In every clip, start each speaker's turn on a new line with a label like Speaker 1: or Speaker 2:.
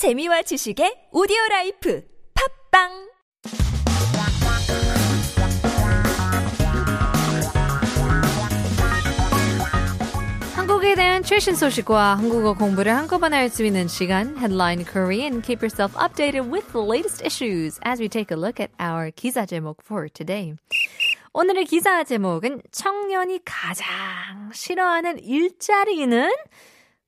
Speaker 1: 재미와 지식의 오디오 라이프 팝빵
Speaker 2: 한국에 대한 최신 소식과 한국어 공부를 한꺼번에 할 수 있는 시간 Headline Korean. Keep yourself updated with the latest issues as we take a look at our 기사 제목 for today. 오늘의 기사 제목은 청년이 가장 싫어하는 일자리는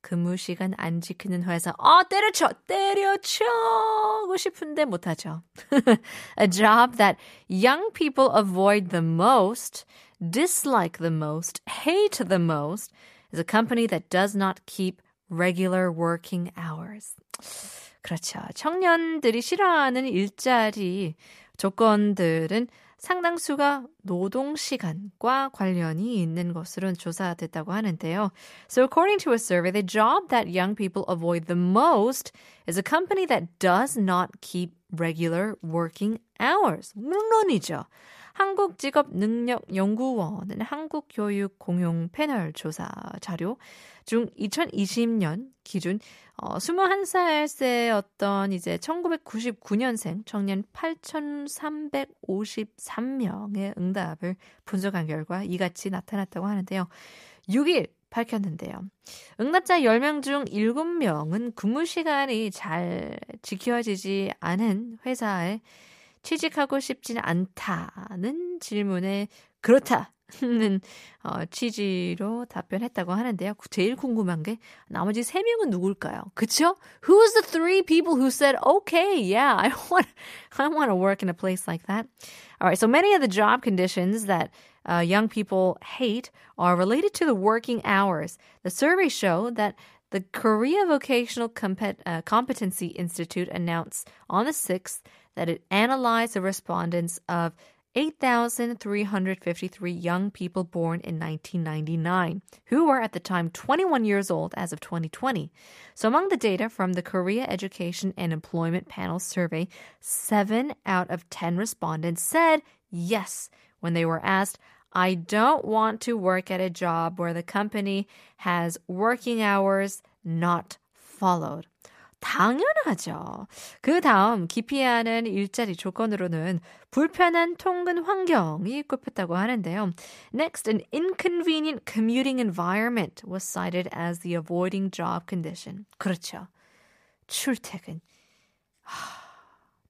Speaker 2: 근무 시간 안 지키는 회사. 아, 때려쳐! 때려쳐고 싶은데 못하죠. A job that young people avoid the most, dislike the most, hate the most is a company that does not keep regular working hours. 그렇죠. 청년들이 싫어하는 일자리 조건들은 상당수가 노동 시간과 관련이 있는 것으로 조사됐다고 하는데요. So according to a survey, the job that young people avoid the most is a company that does not keep regular working hours. 물론이죠. 한국직업능력연구원은 한국교육 공용 패널 조사 자료 중 2020년 기준 어, 21살세였던 이제 1999년생 청년 8,353명의 응답을 분석한 결과 이같이 나타났다고 하는데요. 6일 밝혔는데요. 응답자 10명 중 7명은 근무 시간이 잘 지켜지지 않은 회사에 취직하고 싶진 않다는 질문에 그렇다. 는 어, 취지로 답변했다고 하는데요. 제일 궁금한 게 나머지 세 명은 누굴까요? 그쵸? Who's the three people who said, okay, yeah, I want, I want to work in a place like that? All right, so many of the job conditions that uh, young people hate are related to the working hours. The surveys show that the Korea Vocational Compet- uh, Competency Institute announced on the 6th that it analyzed the respondents of 8,353 young people born in 1999, who were at the time 21 years old as of 2020. So, among the data from the Korea Education and Employment Panel survey, 7 out of 10 respondents said yes when they were asked, I don't want to work at a job where the company has working hours not followed. 당연하죠. 그 다음 기피하는 일자리 조건으로는 불편한 통근 환경이 꼽혔다고 하는데요. Next, an inconvenient commuting environment was cited as the avoiding job condition. 그렇죠. 출퇴근. 하...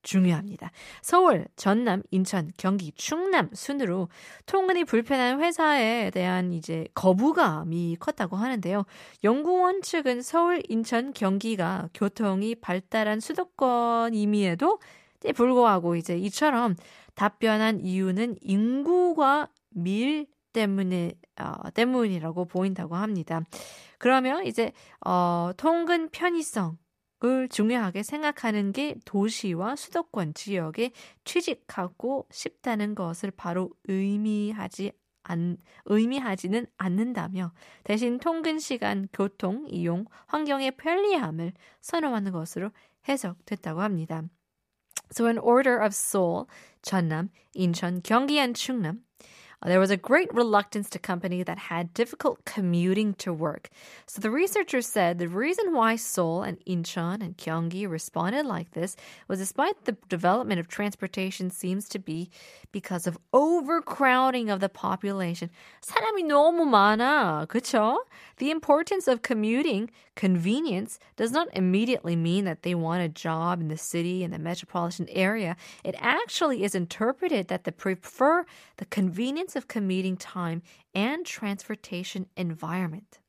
Speaker 2: 중요합니다. 서울, 전남, 인천, 경기, 충남 순으로 통근이 불편한 회사에 대한 이제 거부감이 컸다고 하는데요. 연구원 측은 서울, 인천, 경기가 교통이 발달한 수도권임에도 불구하고 이제 이처럼 답변한 이유는 인구가 밀 때문에 어, 때문이라고 보인다고 합니다. 그러면 이제 어, 통근 편의성 을 중요하게 생각하는 게 도시와 수도권 지역에 취직하고 싶다는 것을 바로 의미하지 안, 의미하지는 않는다며 대신 통근 시간, 교통, 이용, 환경의 편리함을 선호하는 것으로 해석됐다고 합니다. So in order of Seoul, 전남, 인천, 경기 and 충남 There was a great reluctance to company that had difficult commuting to work. So the researchers said the reason why Seoul and Incheon and Gyeonggi responded like this was despite the development of transportation seems to be because of overcrowding of the population. 사람이 너무 많아. 그쵸? The importance of commuting, convenience, does not immediately mean that they want a job in the city and the metropolitan area. It actually is interpreted that they prefer the convenience of commuting time and transportation environment.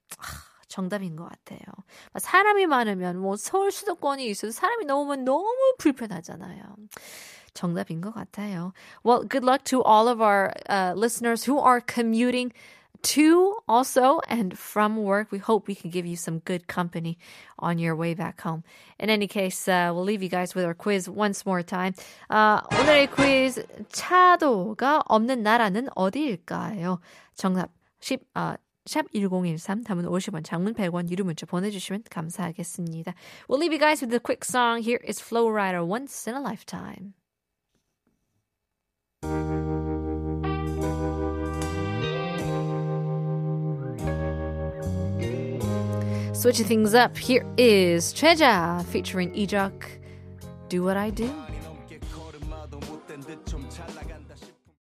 Speaker 2: 정답인 것 같아요. 사람이 많으면 뭐 서울 수도권이 있어도 사람이 넘으면 너무 불편하잖아요. 정답인 것 같아요. Well, good luck to all of our uh, listeners who are commuting to also and from work. We hope we can give you some good company on your way back home. In any case, uh, we'll leave you guys with our quiz once more time. Uh, 오늘의 quiz 차도가 없는 나라는 어디일까요? 정답 10, 아, 샵1013 담은 50원 장문 100원 유료 문자 보내주시면 감사하겠습니다. We'll leave you guys with a quick song. Here is Flow Rider Once in a Lifetime. Switching things up, here is Cheja featuring Ejok. Do what I do.